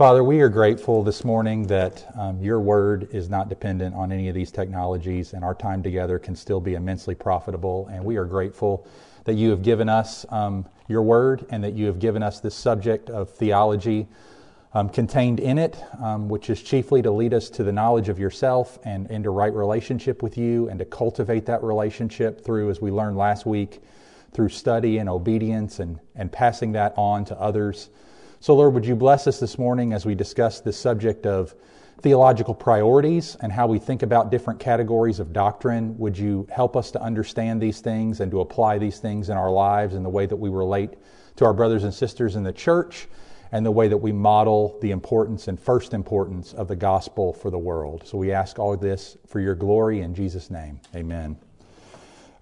Father, we are grateful this morning that um, your word is not dependent on any of these technologies, and our time together can still be immensely profitable. And we are grateful that you have given us um, your word and that you have given us this subject of theology um, contained in it, um, which is chiefly to lead us to the knowledge of yourself and into right relationship with you and to cultivate that relationship through, as we learned last week, through study and obedience and, and passing that on to others. So, Lord, would you bless us this morning as we discuss this subject of theological priorities and how we think about different categories of doctrine? Would you help us to understand these things and to apply these things in our lives in the way that we relate to our brothers and sisters in the church and the way that we model the importance and first importance of the gospel for the world? So, we ask all this for your glory in Jesus' name. Amen.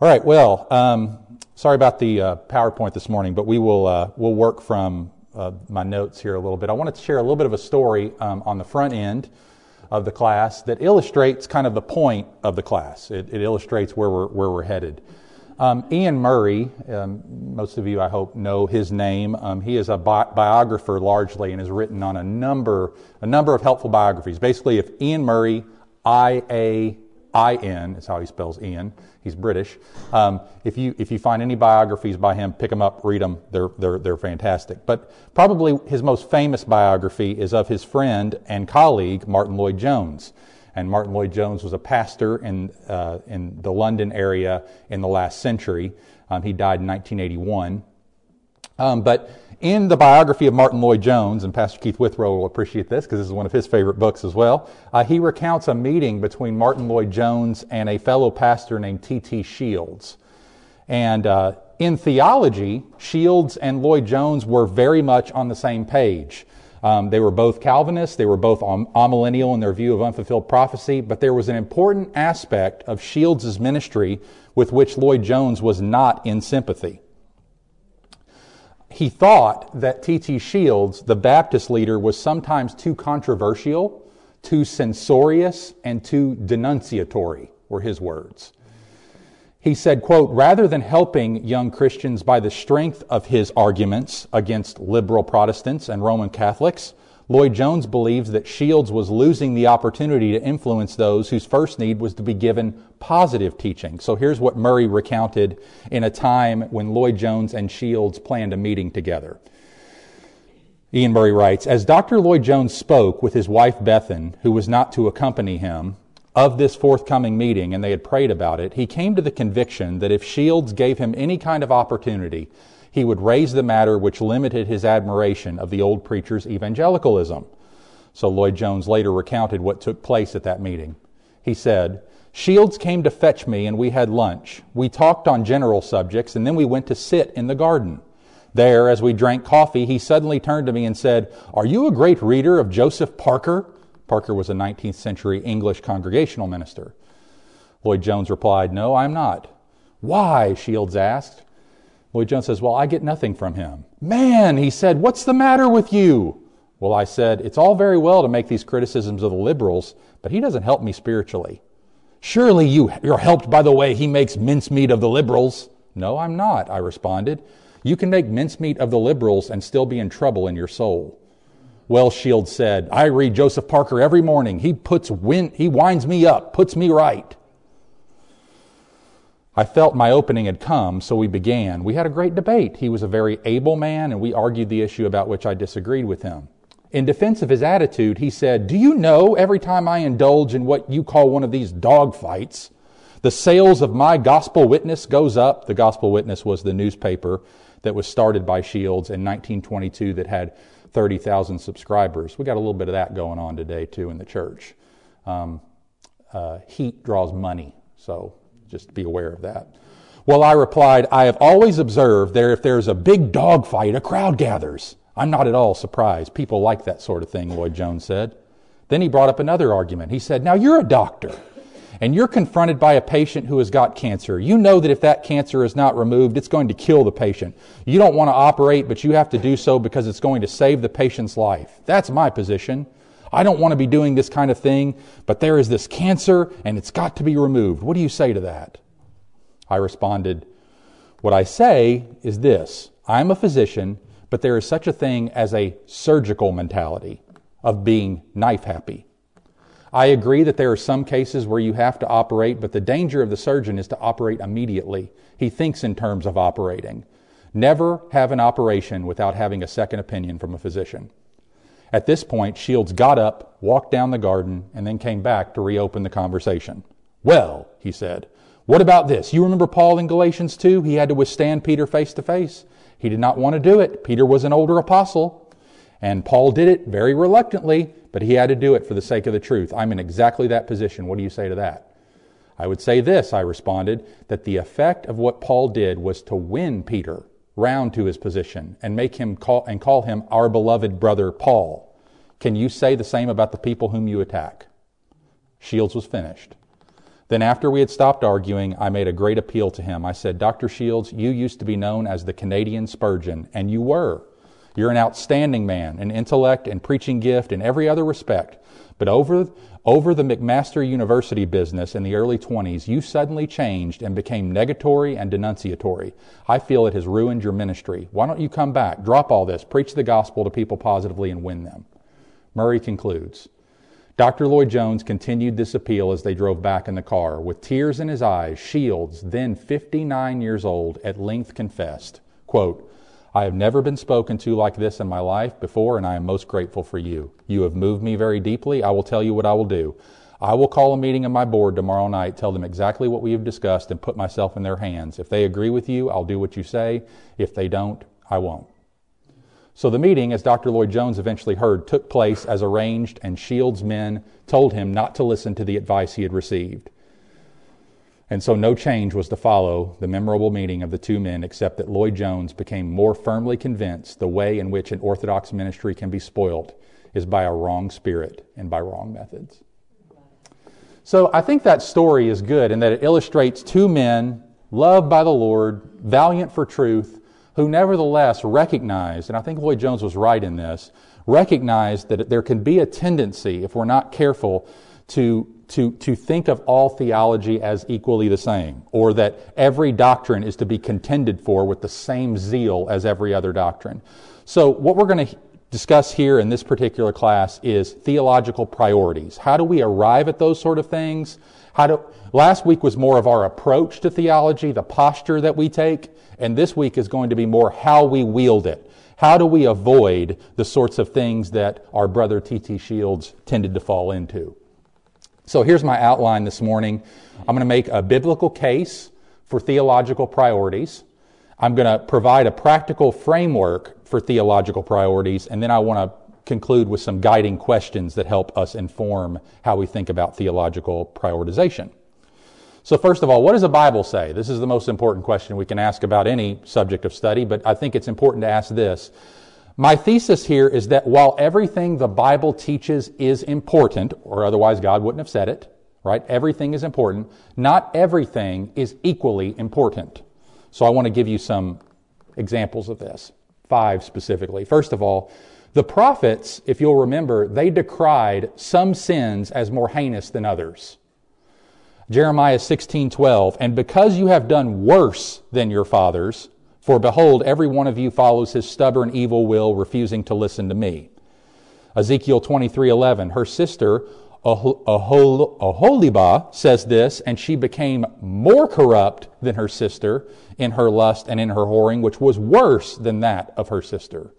All right, well, um, sorry about the uh, PowerPoint this morning, but we will uh, we'll work from uh, my notes here a little bit. I wanted to share a little bit of a story um, on the front end of the class that illustrates kind of the point of the class. It, it illustrates where we're where we're headed. Um, Iain Murray, um, most of you I hope know his name. Um, he is a bi- biographer largely and has written on a number a number of helpful biographies. Basically, if Iain Murray, I A I N is how he spells Ian. He's British. Um, if you if you find any biographies by him, pick them up, read them. They're they're they're fantastic. But probably his most famous biography is of his friend and colleague Martyn Lloyd-Jones. And Martyn Lloyd-Jones was a pastor in uh, in the London area in the last century. Um, he died in 1981. Um, but in the biography of Martyn Lloyd-Jones, and Pastor Keith Withrow will appreciate this because this is one of his favorite books as well, uh, he recounts a meeting between Martin Lloyd-Jones and a fellow pastor named T.T. Shields. And uh, in theology, Shields and Lloyd-Jones were very much on the same page. Um, they were both Calvinists, they were both amillennial in their view of unfulfilled prophecy, but there was an important aspect of Shields' ministry with which Lloyd-Jones was not in sympathy he thought that T.T. Shields, the Baptist leader, was sometimes too controversial, too censorious, and too denunciatory, were his words. He said, quote, rather than helping young Christians by the strength of his arguments against liberal Protestants and Roman Catholics, Lloyd-Jones believes that Shields was losing the opportunity to influence those whose first need was to be given positive teaching. So here's what Murray recounted in a time when Lloyd-Jones and Shields planned a meeting together. Iain Murray writes As Dr. Lloyd-Jones spoke with his wife Bethan, who was not to accompany him, of this forthcoming meeting, and they had prayed about it, he came to the conviction that if Shields gave him any kind of opportunity, he would raise the matter which limited his admiration of the old preacher's evangelicalism. So Lloyd-Jones later recounted what took place at that meeting. He said, Shields came to fetch me and we had lunch. We talked on general subjects and then we went to sit in the garden. There, as we drank coffee, he suddenly turned to me and said, Are you a great reader of Joseph Parker? Parker was a 19th century English congregational minister. Lloyd-Jones replied, No, I'm not. Why? Shields asked. Lloyd-Jones says, Well, I get nothing from him. Man, he said, What's the matter with you? Well, I said, It's all very well to make these criticisms of the liberals, but he doesn't help me spiritually. Surely you, you're helped by the way he makes mincemeat of the liberals. No, I'm not, I responded. You can make mincemeat of the liberals and still be in trouble in your soul. Well, Shields said, I read Joseph Parker every morning. He puts win- he winds me up, puts me right. I felt my opening had come, so we began. We had a great debate. He was a very able man, and we argued the issue about which I disagreed with him. In defense of his attitude, he said, Do you know every time I indulge in what you call one of these dog fights, the sales of my gospel witness goes up? The gospel witness was the newspaper that was started by Shields in 1922 that had 30,000 subscribers. We got a little bit of that going on today, too, in the church. Um, uh, heat draws money, so just be aware of that. Well, I replied, I have always observed that if there's a big dog fight, a crowd gathers. I'm not at all surprised. People like that sort of thing, Lloyd-Jones said. Then he brought up another argument. He said, Now you're a doctor, and you're confronted by a patient who has got cancer. You know that if that cancer is not removed, it's going to kill the patient. You don't want to operate, but you have to do so because it's going to save the patient's life. That's my position. I don't want to be doing this kind of thing, but there is this cancer and it's got to be removed. What do you say to that? I responded, What I say is this I'm a physician, but there is such a thing as a surgical mentality. of being knife happy. I agree that there are some cases where you have to operate, but the danger of the surgeon is to operate immediately. He thinks in terms of operating. Never have an operation without having a second opinion from a physician. At this point, Shields got up, walked down the garden, and then came back to reopen the conversation. Well, he said, what about this? You remember Paul in Galatians 2? He had to withstand Peter face to face. He did not want to do it. Peter was an older apostle, and Paul did it very reluctantly, but he had to do it for the sake of the truth. I'm in exactly that position. What do you say to that? I would say this, I responded, that the effect of what Paul did was to win Peter round to his position and make him call and call him our beloved brother Paul. Can you say the same about the people whom you attack? Shields was finished. Then, after we had stopped arguing, I made a great appeal to him. I said, Dr. Shields, you used to be known as the Canadian Spurgeon, and you were. You're an outstanding man, an intellect and preaching gift in every other respect. But over, over the McMaster University business in the early 20s, you suddenly changed and became negatory and denunciatory. I feel it has ruined your ministry. Why don't you come back, drop all this, preach the gospel to people positively, and win them? Murray concludes. Dr. Lloyd Jones continued this appeal as they drove back in the car. With tears in his eyes, Shields, then 59 years old, at length confessed, quote, I have never been spoken to like this in my life before, and I am most grateful for you. You have moved me very deeply. I will tell you what I will do. I will call a meeting of my board tomorrow night, tell them exactly what we have discussed, and put myself in their hands. If they agree with you, I'll do what you say. If they don't, I won't. So the meeting, as Dr. Lloyd Jones eventually heard, took place as arranged, and Shields' men told him not to listen to the advice he had received. And so no change was to follow the memorable meeting of the two men, except that Lloyd Jones became more firmly convinced the way in which an Orthodox ministry can be spoilt is by a wrong spirit and by wrong methods. So I think that story is good in that it illustrates two men loved by the Lord, valiant for truth, who nevertheless recognized, and I think Lloyd Jones was right in this, recognized that there can be a tendency, if we're not careful, to to, to think of all theology as equally the same, or that every doctrine is to be contended for with the same zeal as every other doctrine. So, what we're going to discuss here in this particular class is theological priorities. How do we arrive at those sort of things? How do, last week was more of our approach to theology, the posture that we take, and this week is going to be more how we wield it. How do we avoid the sorts of things that our brother T.T. Shields tended to fall into? So here's my outline this morning. I'm going to make a biblical case for theological priorities. I'm going to provide a practical framework for theological priorities, and then I want to conclude with some guiding questions that help us inform how we think about theological prioritization. So, first of all, what does the Bible say? This is the most important question we can ask about any subject of study, but I think it's important to ask this. My thesis here is that while everything the Bible teaches is important, or otherwise God wouldn't have said it, right? Everything is important. Not everything is equally important. So I want to give you some examples of this. Five specifically. First of all, the prophets, if you'll remember, they decried some sins as more heinous than others. Jeremiah 16:12, and because you have done worse than your fathers, for behold, every one of you follows his stubborn evil will, refusing to listen to me. Ezekiel 23:11. Her sister Oholibah says this, and she became more corrupt than her sister in her lust and in her whoring, which was worse than that of her sister.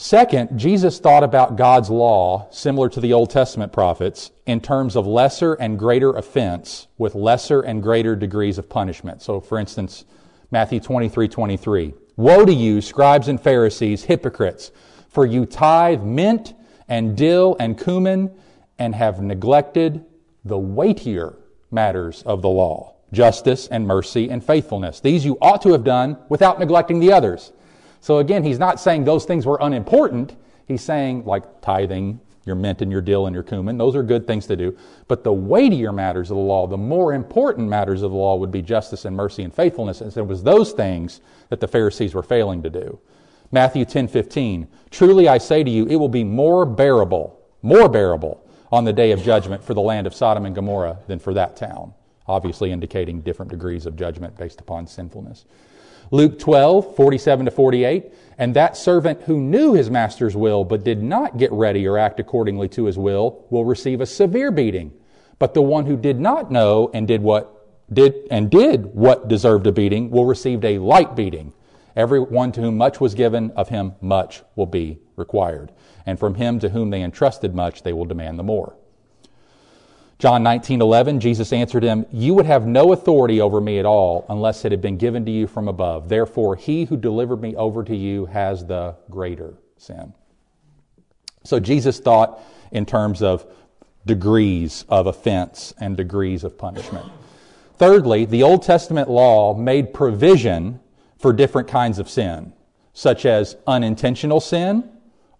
Second, Jesus thought about God's law, similar to the Old Testament prophets, in terms of lesser and greater offense with lesser and greater degrees of punishment. So, for instance, Matthew 23 23. Woe to you, scribes and Pharisees, hypocrites, for you tithe mint and dill and cumin and have neglected the weightier matters of the law justice and mercy and faithfulness. These you ought to have done without neglecting the others. So again, he's not saying those things were unimportant. He's saying, like tithing, your mint and your dill and your cumin, those are good things to do. But the weightier matters of the law, the more important matters of the law would be justice and mercy and faithfulness. And so it was those things that the Pharisees were failing to do. Matthew 10 15. Truly I say to you, it will be more bearable, more bearable on the day of judgment for the land of Sodom and Gomorrah than for that town. Obviously indicating different degrees of judgment based upon sinfulness. Luke 12, 47 to 48. And that servant who knew his master's will but did not get ready or act accordingly to his will will receive a severe beating. But the one who did not know and did what did and did what deserved a beating will receive a light beating. Everyone to whom much was given, of him much will be required. And from him to whom they entrusted much, they will demand the more. John 19, 11, Jesus answered him, You would have no authority over me at all unless it had been given to you from above. Therefore, he who delivered me over to you has the greater sin. So Jesus thought in terms of degrees of offense and degrees of punishment. Thirdly, the Old Testament law made provision for different kinds of sin, such as unintentional sin,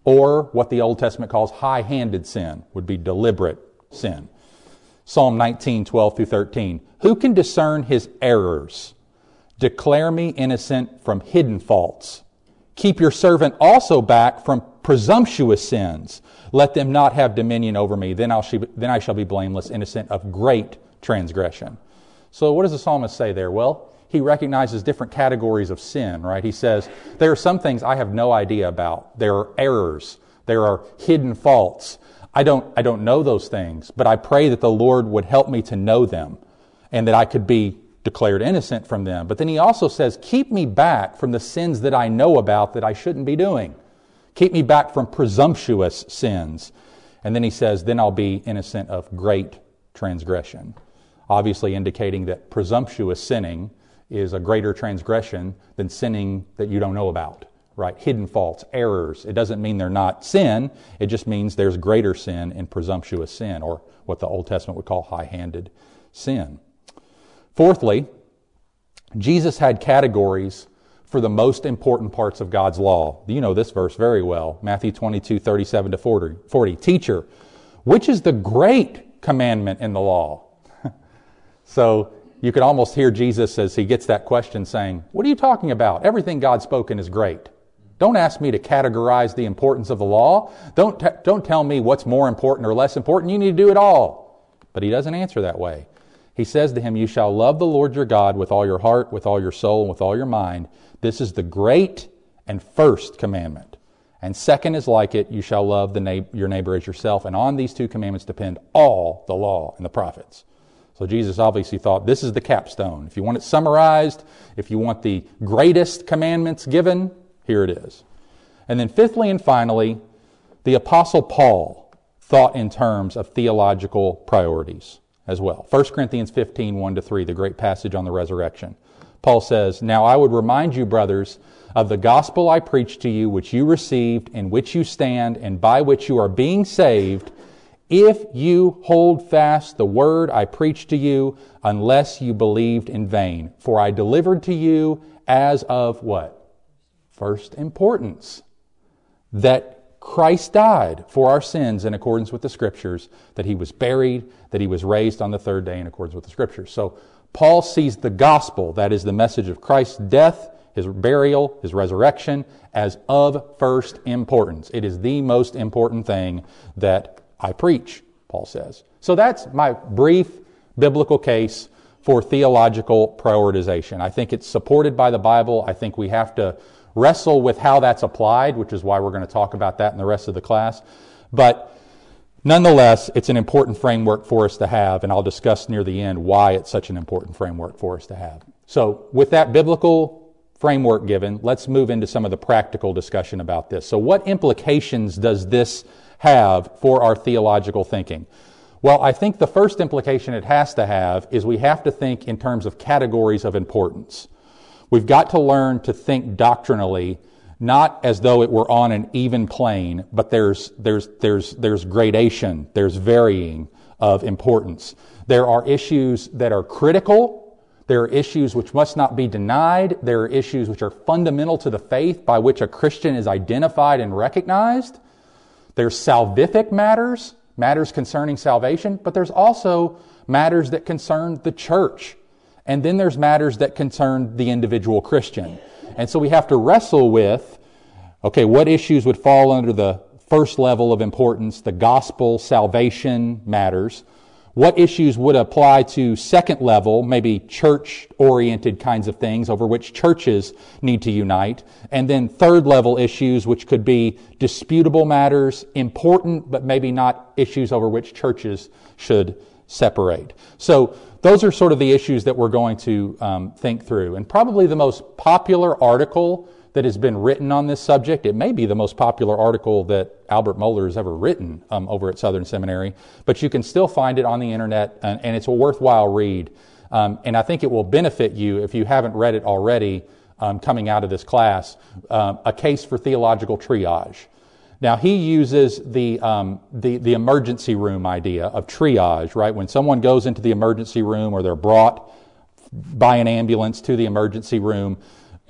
or what the Old Testament calls high handed sin, would be deliberate sin. Psalm 19, 12 through 13. Who can discern his errors? Declare me innocent from hidden faults. Keep your servant also back from presumptuous sins. Let them not have dominion over me. Then, I'll, then I shall be blameless, innocent of great transgression. So, what does the psalmist say there? Well, he recognizes different categories of sin, right? He says, There are some things I have no idea about. There are errors, there are hidden faults. I don't, I don't know those things, but I pray that the Lord would help me to know them and that I could be declared innocent from them. But then he also says, Keep me back from the sins that I know about that I shouldn't be doing. Keep me back from presumptuous sins. And then he says, Then I'll be innocent of great transgression. Obviously, indicating that presumptuous sinning is a greater transgression than sinning that you don't know about, right? Hidden faults, errors. It doesn't mean they're not sin, it just means there's greater sin in presumptuous sin, or what the Old Testament would call high handed sin. Fourthly, Jesus had categories for the most important parts of God's law. You know this verse very well Matthew 22, 37 to 40. 40. Teacher, which is the great commandment in the law? so you could almost hear Jesus as he gets that question saying, What are you talking about? Everything God's spoken is great. Don't ask me to categorize the importance of the law. Don't, t- don't tell me what's more important or less important. You need to do it all. But he doesn't answer that way. He says to him, You shall love the Lord your God with all your heart, with all your soul, and with all your mind. This is the great and first commandment. And second is like it, you shall love na- your neighbor as yourself. And on these two commandments depend all the law and the prophets. So Jesus obviously thought this is the capstone. If you want it summarized, if you want the greatest commandments given, here it is. And then fifthly and finally, the Apostle Paul thought in terms of theological priorities as well. 1 Corinthians 15, 1 to 3, the great passage on the resurrection. Paul says, Now I would remind you, brothers, of the gospel I preached to you, which you received, in which you stand, and by which you are being saved, if you hold fast the word I preached to you, unless you believed in vain. For I delivered to you as of what? First importance. That Christ died for our sins in accordance with the Scriptures, that he was buried, that he was raised on the third day in accordance with the Scriptures. So Paul sees the gospel, that is the message of Christ's death, his burial, his resurrection, as of first importance. It is the most important thing that I preach, Paul says. So that's my brief biblical case for theological prioritization. I think it's supported by the Bible. I think we have to wrestle with how that's applied, which is why we're going to talk about that in the rest of the class. But Nonetheless, it's an important framework for us to have, and I'll discuss near the end why it's such an important framework for us to have. So, with that biblical framework given, let's move into some of the practical discussion about this. So, what implications does this have for our theological thinking? Well, I think the first implication it has to have is we have to think in terms of categories of importance. We've got to learn to think doctrinally not as though it were on an even plane, but there's, there's, there's, there's gradation, there's varying of importance. There are issues that are critical. There are issues which must not be denied. There are issues which are fundamental to the faith by which a Christian is identified and recognized. There's salvific matters, matters concerning salvation, but there's also matters that concern the church. And then there's matters that concern the individual Christian. And so we have to wrestle with okay, what issues would fall under the first level of importance, the gospel salvation matters? what issues would apply to second level, maybe church oriented kinds of things over which churches need to unite, and then third level issues, which could be disputable matters, important, but maybe not issues over which churches should separate. So those are sort of the issues that we're going to um, think through. And probably the most popular article that has been written on this subject. It may be the most popular article that Albert Mohler has ever written um, over at Southern Seminary, but you can still find it on the internet, and, and it's a worthwhile read. Um, and I think it will benefit you if you haven't read it already um, coming out of this class. Um, a case for theological triage. Now he uses the, um, the the emergency room idea of triage, right? When someone goes into the emergency room or they're brought by an ambulance to the emergency room,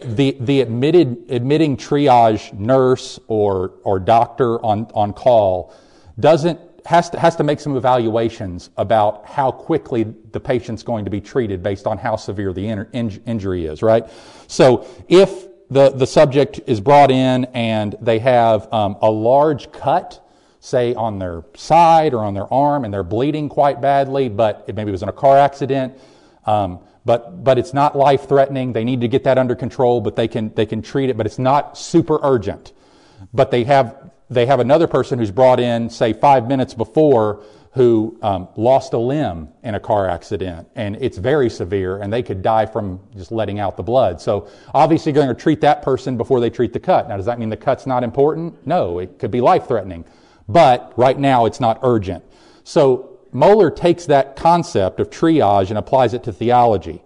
the, the admitted, admitting triage nurse or, or doctor on, on call doesn't, has to, has to make some evaluations about how quickly the patient's going to be treated based on how severe the in, in, injury is, right? So if the, the subject is brought in and they have um, a large cut, say on their side or on their arm, and they're bleeding quite badly, but it maybe was in a car accident, um, but, but it's not life threatening. They need to get that under control, but they can, they can treat it, but it's not super urgent. But they have, they have another person who's brought in, say, five minutes before who um, lost a limb in a car accident, and it's very severe, and they could die from just letting out the blood. So obviously, you're going to treat that person before they treat the cut. Now, does that mean the cut's not important? No, it could be life threatening, but right now it's not urgent. So Mohler takes that concept of triage and applies it to theology.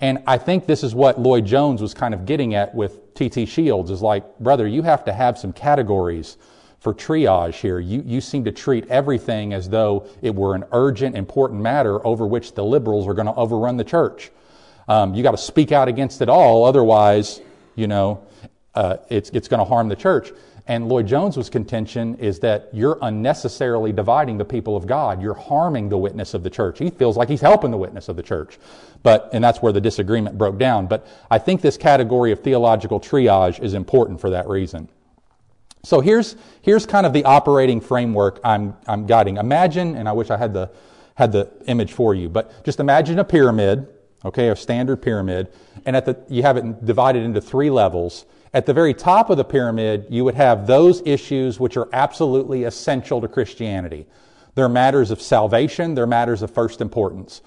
And I think this is what Lloyd Jones was kind of getting at with T.T. Shields is like, brother, you have to have some categories for triage here. You, you seem to treat everything as though it were an urgent, important matter over which the liberals are going to overrun the church. Um, you got to speak out against it all, otherwise, you know, uh, it's, it's going to harm the church. And Lloyd Jones's contention is that you're unnecessarily dividing the people of God. You're harming the witness of the church. He feels like he's helping the witness of the church. But, and that's where the disagreement broke down. But I think this category of theological triage is important for that reason. So here's, here's kind of the operating framework I'm, I'm guiding. Imagine, and I wish I had the, had the image for you, but just imagine a pyramid, okay, a standard pyramid, and at the, you have it divided into three levels. At the very top of the pyramid, you would have those issues which are absolutely essential to Christianity. They're matters of salvation, they're matters of first importance.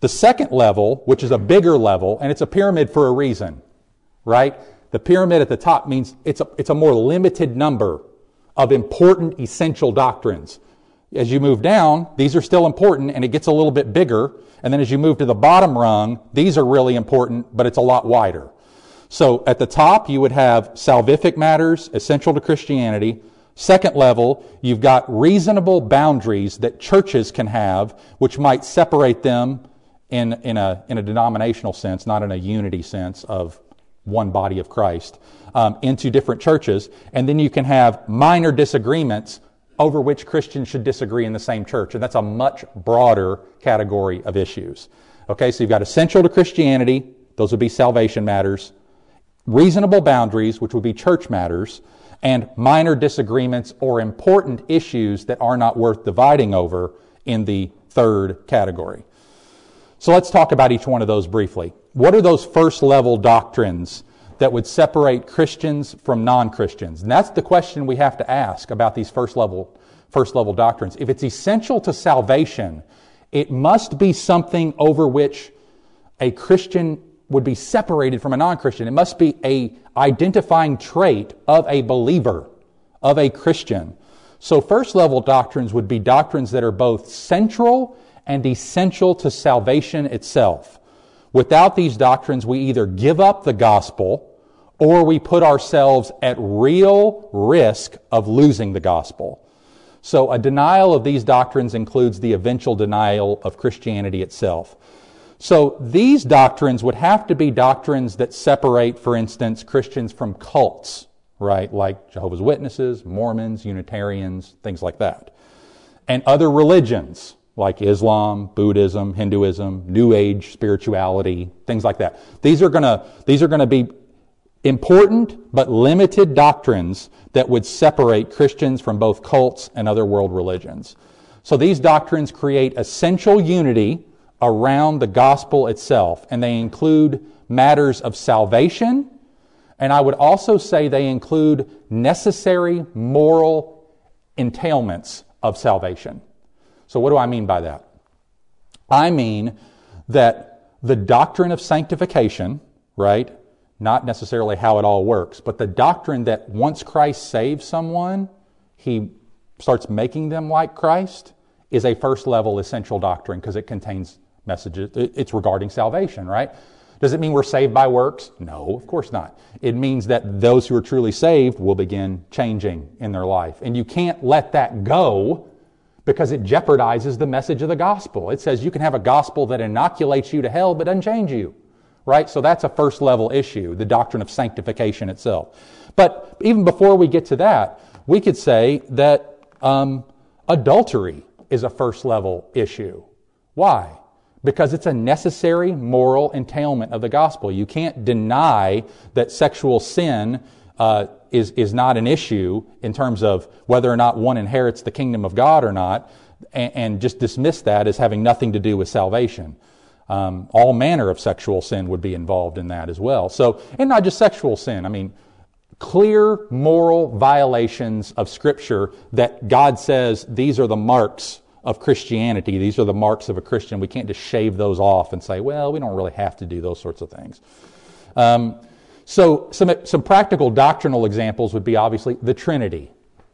The second level, which is a bigger level, and it's a pyramid for a reason, right? The pyramid at the top means it's a, it's a more limited number of important, essential doctrines. As you move down, these are still important and it gets a little bit bigger. And then as you move to the bottom rung, these are really important, but it's a lot wider. So at the top, you would have salvific matters, essential to Christianity. Second level, you've got reasonable boundaries that churches can have, which might separate them in, in, a, in a denominational sense, not in a unity sense of one body of Christ, um, into different churches. And then you can have minor disagreements over which Christians should disagree in the same church. And that's a much broader category of issues. Okay, so you've got essential to Christianity, those would be salvation matters reasonable boundaries, which would be church matters, and minor disagreements or important issues that are not worth dividing over in the third category. So let's talk about each one of those briefly. What are those first level doctrines that would separate Christians from non Christians? And that's the question we have to ask about these first level, first level doctrines. If it's essential to salvation, it must be something over which a Christian would be separated from a non-Christian. It must be a identifying trait of a believer, of a Christian. So first level doctrines would be doctrines that are both central and essential to salvation itself. Without these doctrines, we either give up the gospel or we put ourselves at real risk of losing the gospel. So a denial of these doctrines includes the eventual denial of Christianity itself. So these doctrines would have to be doctrines that separate, for instance, Christians from cults, right? Like Jehovah's Witnesses, Mormons, Unitarians, things like that. And other religions, like Islam, Buddhism, Hinduism, New Age spirituality, things like that. These are gonna, these are gonna be important but limited doctrines that would separate Christians from both cults and other world religions. So these doctrines create essential unity around the gospel itself, and they include matters of salvation, and I would also say they include necessary moral entailments of salvation. So, what do I mean by that? I mean that the doctrine of sanctification, right? Not necessarily how it all works, but the doctrine that once Christ saves someone, he starts making them like Christ is a first level essential doctrine because it contains messages. It's regarding salvation, right? Does it mean we're saved by works? No, of course not. It means that those who are truly saved will begin changing in their life. And you can't let that go because it jeopardizes the message of the gospel. It says you can have a gospel that inoculates you to hell but doesn't change you. Right? So that's a first level issue, the doctrine of sanctification itself. But even before we get to that, we could say that um, adultery is a first level issue. Why? Because it's a necessary moral entailment of the gospel. You can't deny that sexual sin uh, is, is not an issue in terms of whether or not one inherits the kingdom of God or not, and, and just dismiss that as having nothing to do with salvation. Um, all manner of sexual sin would be involved in that as well. So, and not just sexual sin. I mean, clear moral violations of Scripture that God says these are the marks of Christianity. These are the marks of a Christian. We can't just shave those off and say, well, we don't really have to do those sorts of things. Um, so, some, some practical doctrinal examples would be obviously the Trinity,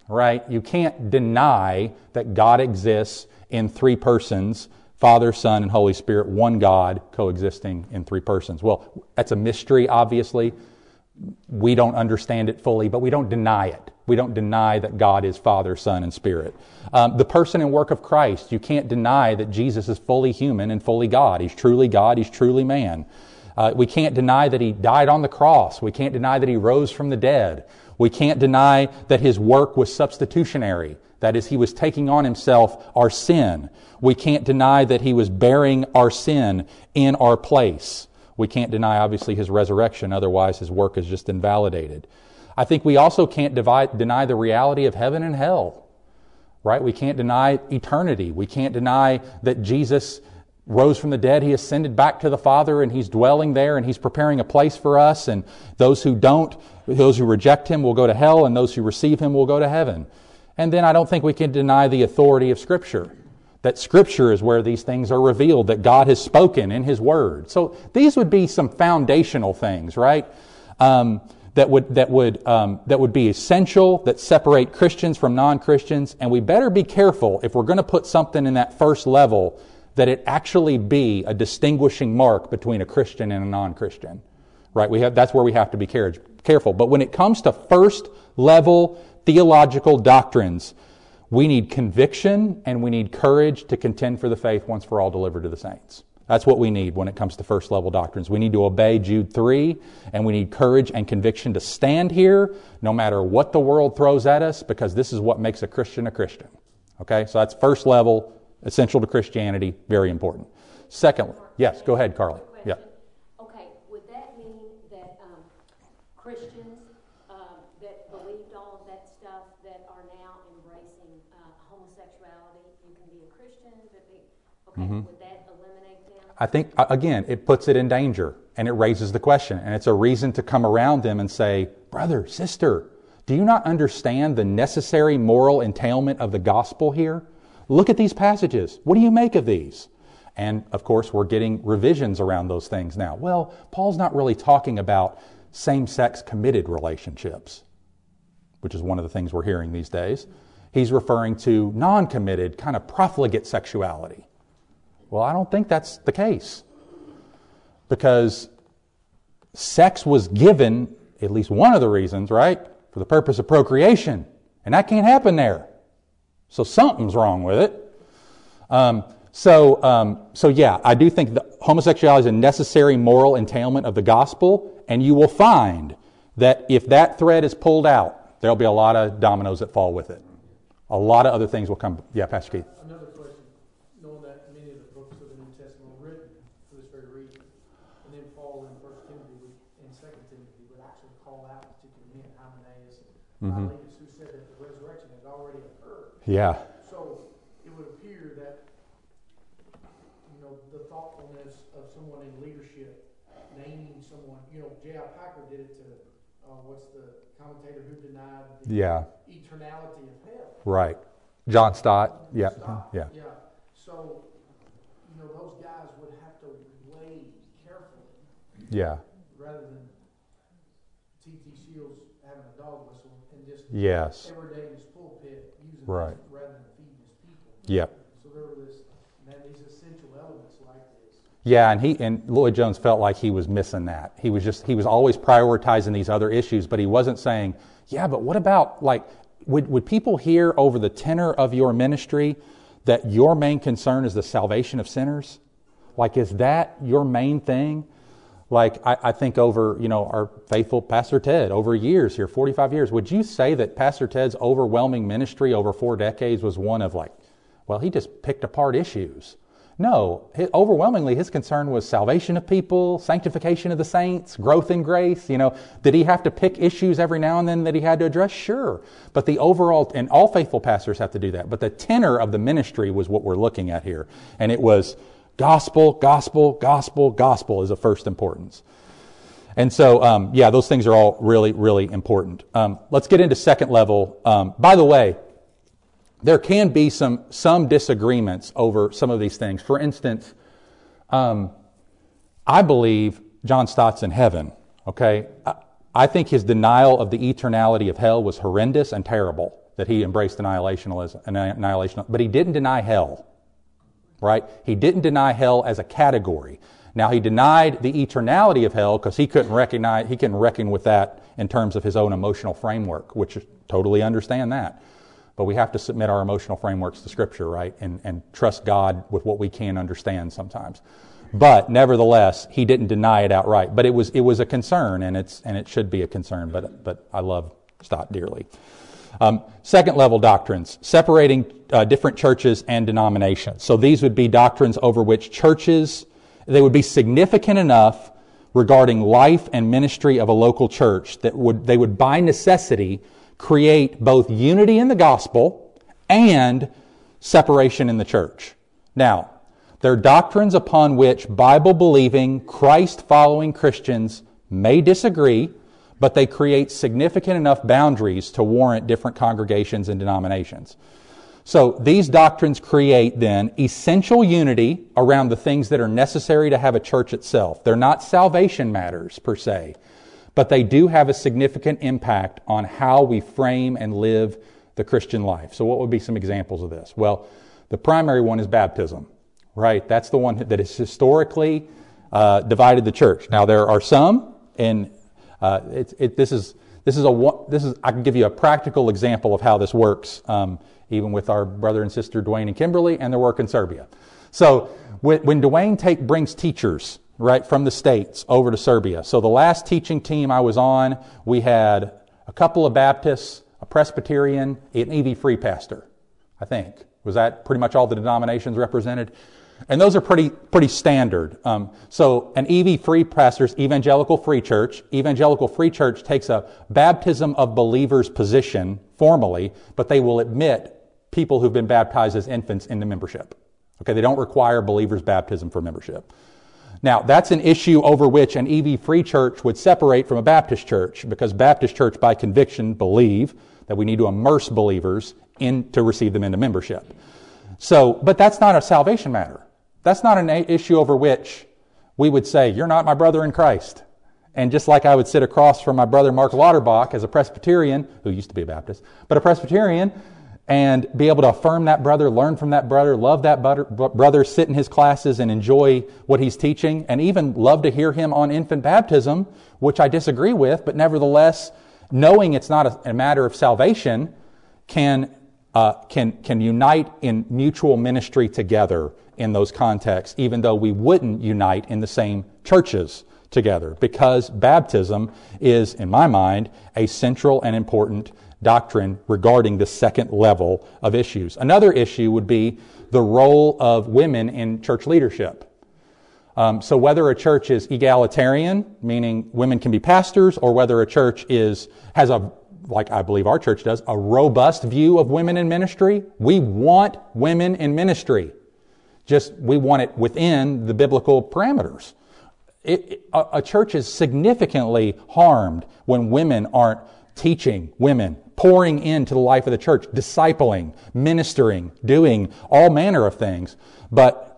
right? You can't deny that God exists in three persons Father, Son, and Holy Spirit, one God coexisting in three persons. Well, that's a mystery, obviously. We don't understand it fully, but we don't deny it. We don't deny that God is Father, Son, and Spirit. Um, the person and work of Christ, you can't deny that Jesus is fully human and fully God. He's truly God, He's truly man. Uh, we can't deny that he died on the cross. We can't deny that he rose from the dead. We can't deny that his work was substitutionary. That is, he was taking on himself our sin. We can't deny that he was bearing our sin in our place. We can't deny, obviously, his resurrection, otherwise, his work is just invalidated. I think we also can't divide, deny the reality of heaven and hell, right? We can't deny eternity. We can't deny that Jesus rose from the dead. He ascended back to the Father and he's dwelling there and he's preparing a place for us. And those who don't, those who reject him will go to hell and those who receive him will go to heaven. And then I don't think we can deny the authority of Scripture. That Scripture is where these things are revealed, that God has spoken in His Word. So these would be some foundational things, right? Um, that would that would um, that would be essential that separate Christians from non-Christians, and we better be careful if we're going to put something in that first level that it actually be a distinguishing mark between a Christian and a non Christian. Right? We have, that's where we have to be careful. But when it comes to first level theological doctrines, we need conviction and we need courage to contend for the faith once for all delivered to the saints. That's what we need when it comes to first level doctrines. We need to obey Jude 3, and we need courage and conviction to stand here no matter what the world throws at us, because this is what makes a Christian a Christian. Okay? So that's first level essential to Christianity, very important. Secondly, yes, go ahead, Carly. Yeah. Okay, would that mean that um, Christians um, that believed all of that stuff that are now embracing uh, homosexuality, you can be a Christian, but be, okay, mm-hmm. would that eliminate them? I think, again, it puts it in danger and it raises the question. And it's a reason to come around them and say, brother, sister, do you not understand the necessary moral entailment of the gospel here? Look at these passages. What do you make of these? And of course, we're getting revisions around those things now. Well, Paul's not really talking about same sex committed relationships, which is one of the things we're hearing these days. He's referring to non committed, kind of profligate sexuality. Well, I don't think that's the case. Because sex was given, at least one of the reasons, right, for the purpose of procreation. And that can't happen there. So something's wrong with it. Um, so, um, so yeah, I do think that homosexuality is a necessary moral entailment of the gospel, and you will find that if that thread is pulled out, there'll be a lot of dominoes that fall with it. A lot of other things will come. Yeah, Pastor Keith. Another question. Knowing that many of the books of the New Testament were written for this very reason, and then Paul in First Timothy and Second Timothy would actually call out particular men, Hymenaeus yeah. So it would appear that you know the thoughtfulness of someone in leadership, naming someone. You know, J.I. Packer did it to uh, what's the commentator who denied the yeah. eternality of hell. Right. John Stott. Yeah. Stott. Mm-hmm. Yeah. Yeah. So you know those guys would have to weigh carefully. Yeah. Rather than T.T. Shields having a dog whistle and just yes. every day Right. rather than feeding his people. Yep. So there were this, man, these essential elements like this. Yeah, and he and Lloyd Jones felt like he was missing that. He was just he was always prioritizing these other issues, but he wasn't saying, "Yeah, but what about like would would people hear over the tenor of your ministry that your main concern is the salvation of sinners? Like is that your main thing?" Like I, I think over, you know, our faithful Pastor Ted over years here, 45 years, would you say that Pastor Ted's overwhelming ministry over four decades was one of like, well, he just picked apart issues? No, hi- overwhelmingly, his concern was salvation of people, sanctification of the saints, growth in grace. You know, did he have to pick issues every now and then that he had to address? Sure. But the overall, and all faithful pastors have to do that, but the tenor of the ministry was what we're looking at here. And it was gospel, gospel, gospel, gospel is of first importance. And so, um, yeah, those things are all really, really important. Um, let's get into second level. Um, by the way, there can be some some disagreements over some of these things. For instance, um, I believe John Stott's in heaven. Okay, I, I think his denial of the eternality of hell was horrendous and terrible. That he embraced annihilationism, annihilation, but he didn't deny hell. Right? He didn't deny hell as a category. Now he denied the eternality of hell because he couldn't recognize he couldn't reckon with that in terms of his own emotional framework, which totally understand that. But we have to submit our emotional frameworks to Scripture, right? And, and trust God with what we can understand sometimes. But nevertheless, he didn't deny it outright. But it was, it was a concern, and, it's, and it should be a concern. But, but I love Stott dearly. Um, second level doctrines, separating uh, different churches and denominations. So these would be doctrines over which churches, they would be significant enough regarding life and ministry of a local church that would, they would by necessity create both unity in the gospel and separation in the church. Now, they're doctrines upon which Bible believing, Christ following Christians may disagree, but they create significant enough boundaries to warrant different congregations and denominations. So these doctrines create then essential unity around the things that are necessary to have a church itself. They're not salvation matters per se, but they do have a significant impact on how we frame and live the Christian life. So, what would be some examples of this? Well, the primary one is baptism, right? That's the one that has historically uh, divided the church. Now, there are some, and uh, it, it, this is this is a this is I can give you a practical example of how this works, um, even with our brother and sister Dwayne and Kimberly and their work in Serbia. So, when, when Dwayne take brings teachers right, from the States over to Serbia. So the last teaching team I was on, we had a couple of Baptists, a Presbyterian, an EV free pastor, I think. Was that pretty much all the denominations represented? And those are pretty, pretty standard. Um, so an EV free pastor's evangelical free church. Evangelical free church takes a baptism of believers position formally, but they will admit people who've been baptized as infants into membership. Okay, they don't require believers' baptism for membership. Now, that's an issue over which an EV free church would separate from a Baptist church because Baptist church, by conviction, believe that we need to immerse believers in to receive them into membership. So, but that's not a salvation matter. That's not an issue over which we would say, You're not my brother in Christ. And just like I would sit across from my brother Mark Lauterbach as a Presbyterian, who used to be a Baptist, but a Presbyterian, and be able to affirm that brother, learn from that brother, love that brother, sit in his classes and enjoy what he's teaching, and even love to hear him on infant baptism, which I disagree with, but nevertheless, knowing it's not a, a matter of salvation can, uh, can, can unite in mutual ministry together in those contexts, even though we wouldn't unite in the same churches together, because baptism is, in my mind, a central and important doctrine regarding the second level of issues. Another issue would be the role of women in church leadership. Um, so whether a church is egalitarian, meaning women can be pastors, or whether a church is has a like I believe our church does, a robust view of women in ministry. We want women in ministry. Just we want it within the biblical parameters. it, a, a church is significantly harmed when women aren't teaching women, pouring into the life of the church, discipling, ministering, doing all manner of things. But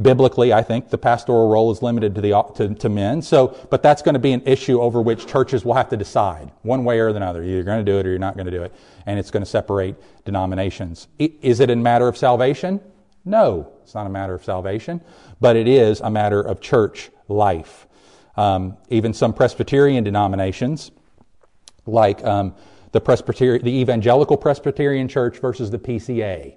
biblically, I think the pastoral role is limited to the to, to, men. So, but that's going to be an issue over which churches will have to decide one way or another. You're going to do it or you're not going to do it, and it's going to separate denominations. Is it a matter of salvation? No, it's not a matter of salvation, but it is a matter of church life. Um, even some Presbyterian denominations, like um, the Presbyterian, the Evangelical Presbyterian Church versus the PCA.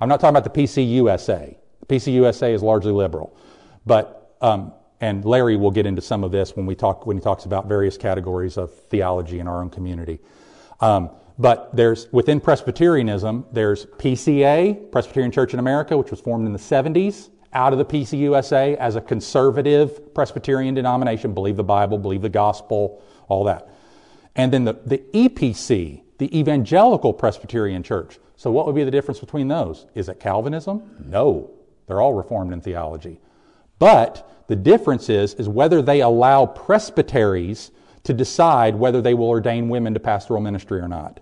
I'm not talking about the PCUSA. PCUSA is largely liberal, but um, and Larry will get into some of this when we talk when he talks about various categories of theology in our own community. Um, but there's within Presbyterianism, there's PCA, Presbyterian Church in America, which was formed in the 70s out of the PCUSA as a conservative Presbyterian denomination, believe the Bible, believe the gospel, all that. And then the, the EPC, the Evangelical Presbyterian Church. So, what would be the difference between those? Is it Calvinism? No. They're all Reformed in theology. But the difference is, is whether they allow presbyteries to decide whether they will ordain women to pastoral ministry or not.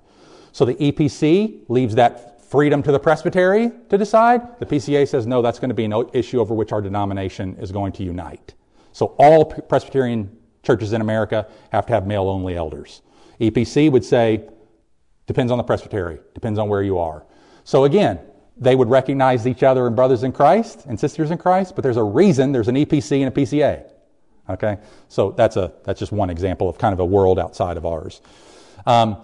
So the EPC leaves that freedom to the presbytery to decide. The PCA says, no, that's going to be an issue over which our denomination is going to unite. So all Presbyterian churches in America have to have male only elders. EPC would say, depends on the presbytery, depends on where you are. So again, they would recognize each other and brothers in Christ and sisters in Christ, but there's a reason there's an EPC and a PCA. Okay? So that's a that's just one example of kind of a world outside of ours. Um,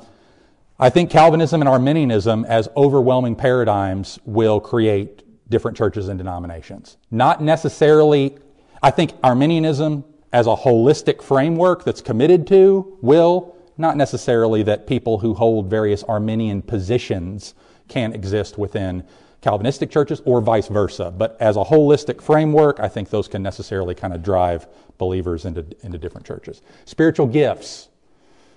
I think Calvinism and Arminianism as overwhelming paradigms will create different churches and denominations. Not necessarily, I think Arminianism as a holistic framework that's committed to will, not necessarily that people who hold various Arminian positions can exist within Calvinistic churches or vice versa. But as a holistic framework, I think those can necessarily kind of drive believers into, into different churches. Spiritual gifts.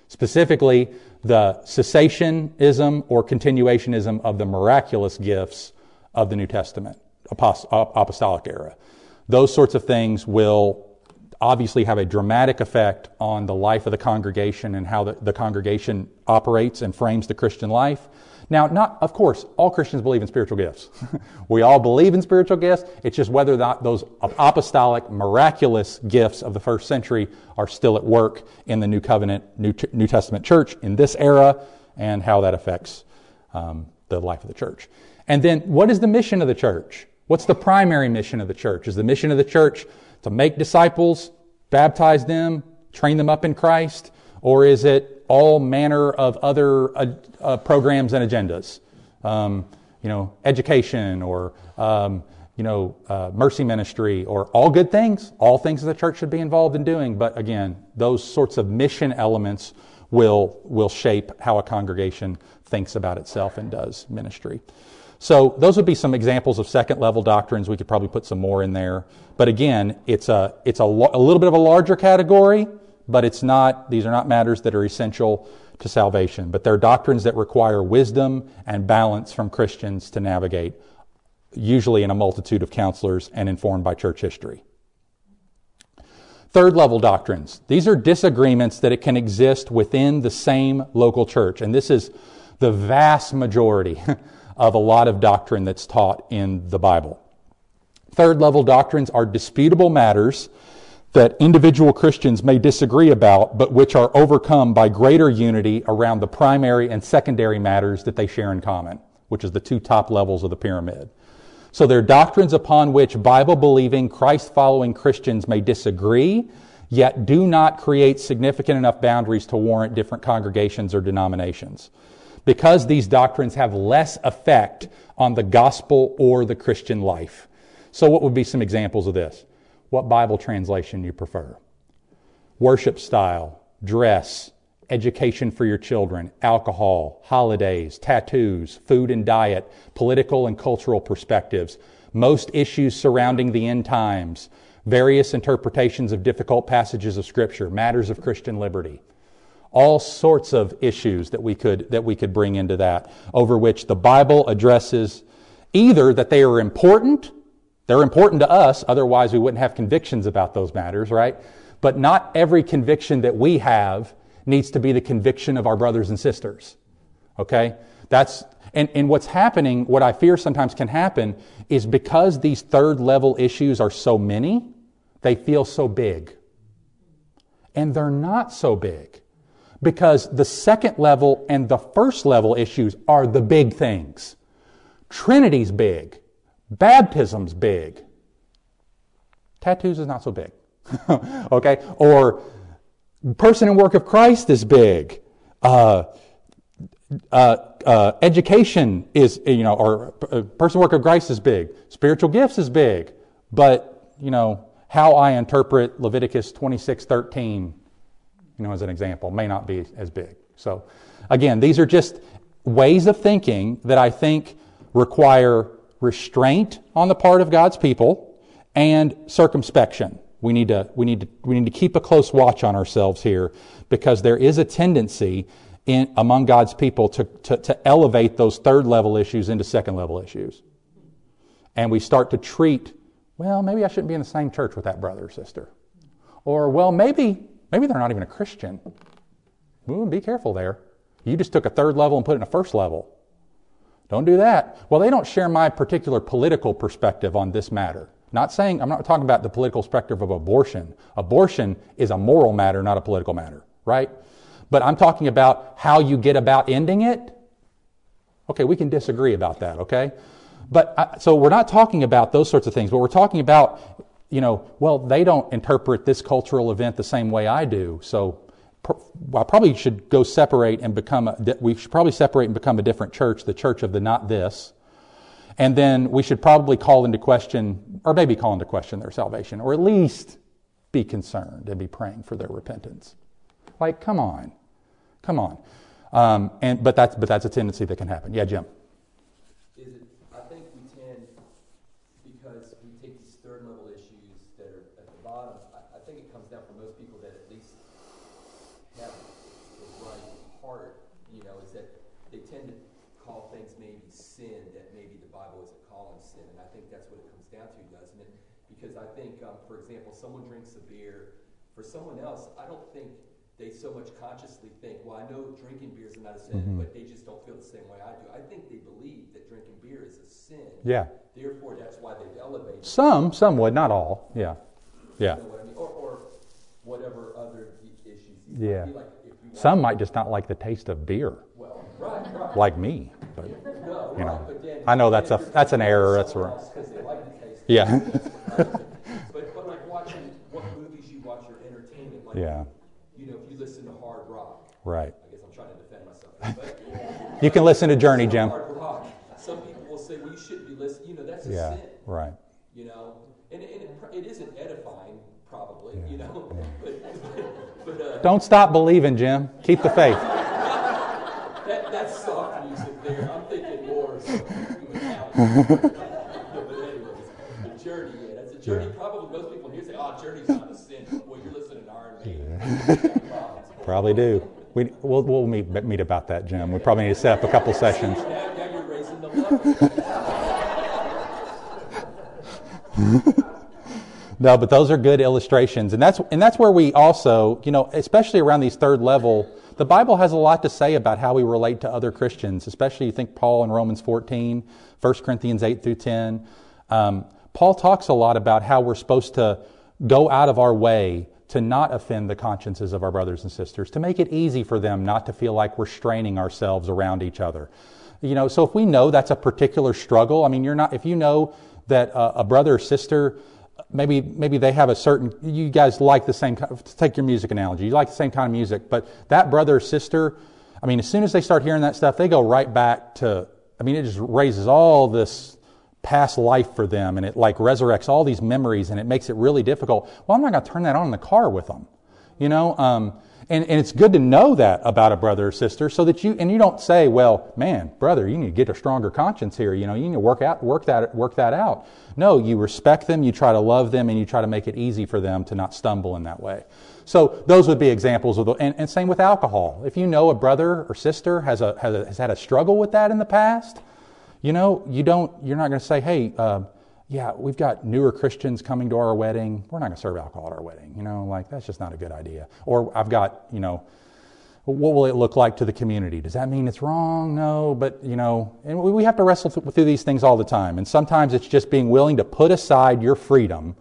Specifically, the cessationism or continuationism of the miraculous gifts of the New Testament, apostolic era. Those sorts of things will obviously have a dramatic effect on the life of the congregation and how the, the congregation operates and frames the Christian life. Now, not, of course, all Christians believe in spiritual gifts. we all believe in spiritual gifts. It's just whether those apostolic, miraculous gifts of the first century are still at work in the New Covenant, New, New Testament church in this era and how that affects um, the life of the church. And then, what is the mission of the church? What's the primary mission of the church? Is the mission of the church to make disciples, baptize them, train them up in Christ? Or is it all manner of other uh, uh, programs and agendas? Um, you know, education or, um, you know, uh, mercy ministry or all good things, all things that the church should be involved in doing. But again, those sorts of mission elements will, will shape how a congregation thinks about itself and does ministry. So those would be some examples of second level doctrines. We could probably put some more in there. But again, it's a, it's a, lo- a little bit of a larger category but it's not, these are not matters that are essential to salvation, but they're doctrines that require wisdom and balance from Christians to navigate, usually in a multitude of counselors and informed by church history. Third level doctrines. These are disagreements that it can exist within the same local church. And this is the vast majority of a lot of doctrine that's taught in the Bible. Third level doctrines are disputable matters that individual Christians may disagree about, but which are overcome by greater unity around the primary and secondary matters that they share in common, which is the two top levels of the pyramid. So they're doctrines upon which Bible believing, Christ following Christians may disagree, yet do not create significant enough boundaries to warrant different congregations or denominations. Because these doctrines have less effect on the gospel or the Christian life. So, what would be some examples of this? What Bible translation you prefer, worship style, dress, education for your children, alcohol, holidays, tattoos, food and diet, political and cultural perspectives, most issues surrounding the end times, various interpretations of difficult passages of Scripture, matters of Christian liberty. All sorts of issues that we could, that we could bring into that, over which the Bible addresses either that they are important they're important to us, otherwise, we wouldn't have convictions about those matters, right? But not every conviction that we have needs to be the conviction of our brothers and sisters. Okay? That's, and, and what's happening, what I fear sometimes can happen, is because these third level issues are so many, they feel so big. And they're not so big. Because the second level and the first level issues are the big things. Trinity's big. Baptism's big. Tattoos is not so big. okay? Or person and work of Christ is big. Uh, uh, uh, education is, you know, or uh, person work of Christ is big. Spiritual gifts is big. But, you know, how I interpret Leviticus 26 13, you know, as an example, may not be as big. So, again, these are just ways of thinking that I think require restraint on the part of God's people and circumspection. We need to, we need to, we need to keep a close watch on ourselves here because there is a tendency in, among God's people to, to, to elevate those third level issues into second level issues. And we start to treat, well, maybe I shouldn't be in the same church with that brother or sister. Or, well, maybe, maybe they're not even a Christian. Ooh, be careful there. You just took a third level and put it in a first level. Don't do that. Well, they don't share my particular political perspective on this matter. Not saying, I'm not talking about the political perspective of abortion. Abortion is a moral matter, not a political matter, right? but I'm talking about how you get about ending it. Okay, we can disagree about that, okay? But I, so we're not talking about those sorts of things, but we're talking about, you know, well, they don't interpret this cultural event the same way I do. So I probably should go separate and become, a, we should probably separate and become a different church, the church of the not this. And then we should probably call into question, or maybe call into question their salvation, or at least be concerned and be praying for their repentance. Like, come on. Come on. Um, and, but, that's, but that's a tendency that can happen. Yeah, Jim. Is it, I think we tend, because we take these third level issues that are at the bottom, I, I think it comes down for most people that at least have the right heart, you know, is that they tend to call things maybe sin that maybe the Bible isn't calling sin. And I think that's what it comes down to, doesn't it? Because I think, um, for example, someone drinks a beer. For someone else, I don't think they so much consciously think, well, I know drinking beer is not a sin, mm-hmm. but they just don't feel the same way I do. I think they believe that drinking beer is a sin. Yeah. Therefore, that's why they've elevated. Some, some would, not all. Yeah. Yeah. You know I mean? or, or, whatever other issues. Yeah. Like some might just not like the taste of beer. Well, right, right. Like me, but no, you know, right, then, I know that's a that's an error. That's right. Like yeah. but but like watching what movies you watch your entertainment. Like, yeah you know, if you listen to hard rock. Right. I guess I'm trying to defend myself. But you can listen to Journey, Jim. Hard rock. Some people will say, well, you shouldn't be listening. You know, that's a yeah, sin. Right. You know, and, and it, it isn't edifying, probably, yeah. you know. But, but, uh, Don't stop believing, Jim. Keep the faith. that, that's soft music there. I'm thinking more no, but anyways, the journey, yeah, that's a journey. Yeah. Probably most people here say, oh, journey's not a sin. Well, you're listening to Iron Maiden. Probably do. We, we'll, we'll meet, meet about that, Jim. We probably need to set up a couple sessions. no, but those are good illustrations. And that's, and that's where we also, you know, especially around these third level, the Bible has a lot to say about how we relate to other Christians, especially you think Paul in Romans 14, 1 Corinthians 8 through 10. Um, Paul talks a lot about how we're supposed to go out of our way to not offend the consciences of our brothers and sisters, to make it easy for them not to feel like we're straining ourselves around each other. You know, so if we know that's a particular struggle, I mean, you're not, if you know that a brother or sister, maybe, maybe they have a certain, you guys like the same, take your music analogy, you like the same kind of music, but that brother or sister, I mean, as soon as they start hearing that stuff, they go right back to, I mean, it just raises all this past life for them and it like resurrects all these memories and it makes it really difficult. Well, I'm not going to turn that on in the car with them. You know, um, and, and it's good to know that about a brother or sister so that you, and you don't say, well, man, brother, you need to get a stronger conscience here. You know, you need to work out, work that, work that out. No, you respect them, you try to love them, and you try to make it easy for them to not stumble in that way. So those would be examples of the, and, and same with alcohol. If you know a brother or sister has, a, has, a, has had a struggle with that in the past, you know, you don't, you're not going to say, hey, uh, yeah, we've got newer Christians coming to our wedding. We're not going to serve alcohol at our wedding. You know, like that's just not a good idea. Or I've got, you know, what will it look like to the community? Does that mean it's wrong? No, but you know, and we have to wrestle through these things all the time. And sometimes it's just being willing to put aside your freedom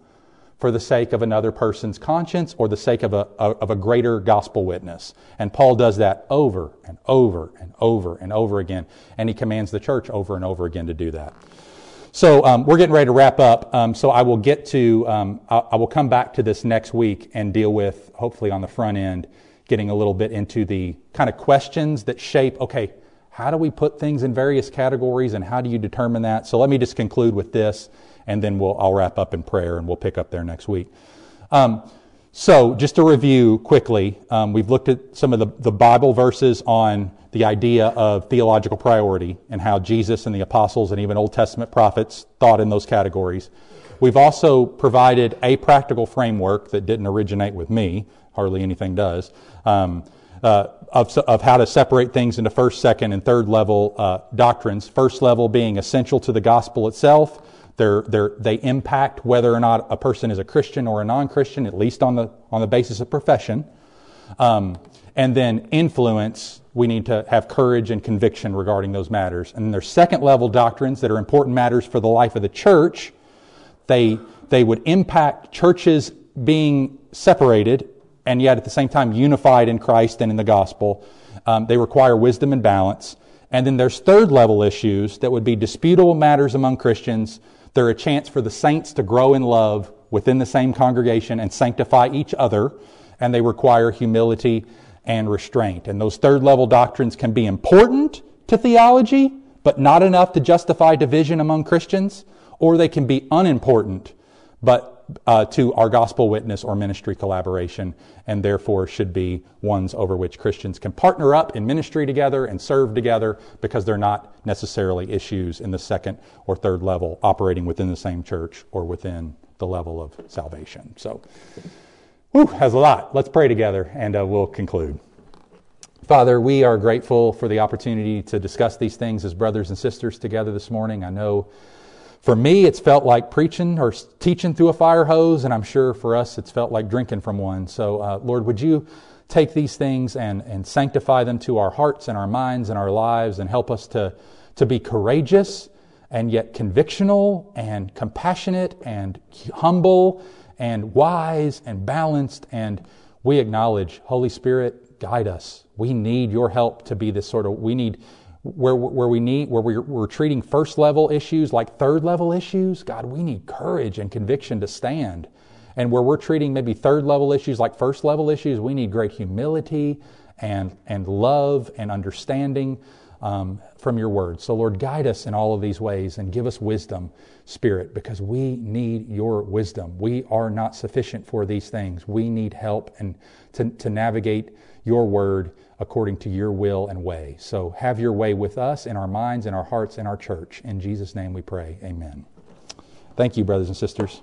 for the sake of another person's conscience or the sake of a, of a greater gospel witness. And Paul does that over and over and over and over again. And he commands the church over and over again to do that. So um, we're getting ready to wrap up. Um, so I will get to, um, I, I will come back to this next week and deal with, hopefully on the front end, getting a little bit into the kind of questions that shape, okay, how do we put things in various categories and how do you determine that? So let me just conclude with this and then we'll, I'll wrap up in prayer and we'll pick up there next week. Um, so just to review quickly, um, we've looked at some of the, the Bible verses on the idea of theological priority and how Jesus and the apostles and even Old Testament prophets thought in those categories. We've also provided a practical framework that didn't originate with me, hardly anything does, um, uh, of, of how to separate things into first, second, and third level uh, doctrines. First level being essential to the gospel itself. They're, they're, they impact whether or not a person is a Christian or a non-Christian, at least on the, on the basis of profession. Um, and then influence, we need to have courage and conviction regarding those matters. And there's second level doctrines that are important matters for the life of the church. They, they would impact churches being separated and yet at the same time unified in Christ and in the gospel. Um, they require wisdom and balance. And then there's third level issues that would be disputable matters among Christians. They're a chance for the saints to grow in love within the same congregation and sanctify each other. And they require humility and restraint. And those third level doctrines can be important to theology, but not enough to justify division among Christians, or they can be unimportant, but uh, to our gospel witness or ministry collaboration, and therefore should be ones over which Christians can partner up in ministry together and serve together because they're not necessarily issues in the second or third level operating within the same church or within the level of salvation. So, whew, has a lot. Let's pray together and uh, we'll conclude. Father, we are grateful for the opportunity to discuss these things as brothers and sisters together this morning. I know for me, it's felt like preaching or teaching through a fire hose, and I'm sure for us, it's felt like drinking from one. So, uh, Lord, would you take these things and, and sanctify them to our hearts and our minds and our lives and help us to, to be courageous and yet convictional and compassionate and humble and wise and balanced. And we acknowledge, Holy Spirit, guide us. We need your help to be this sort of, we need where, where we need where we're, we're treating first level issues like third level issues god we need courage and conviction to stand. And where we're treating maybe third level issues like first level issues we need great humility and and love and understanding um, from your word. So lord guide us in all of these ways and give us wisdom spirit because we need your wisdom. We are not sufficient for these things. We need help and to, to navigate your word according to your will and way. So have your way with us in our minds, in our hearts, in our church. In Jesus' name we pray. Amen. Thank you, brothers and sisters.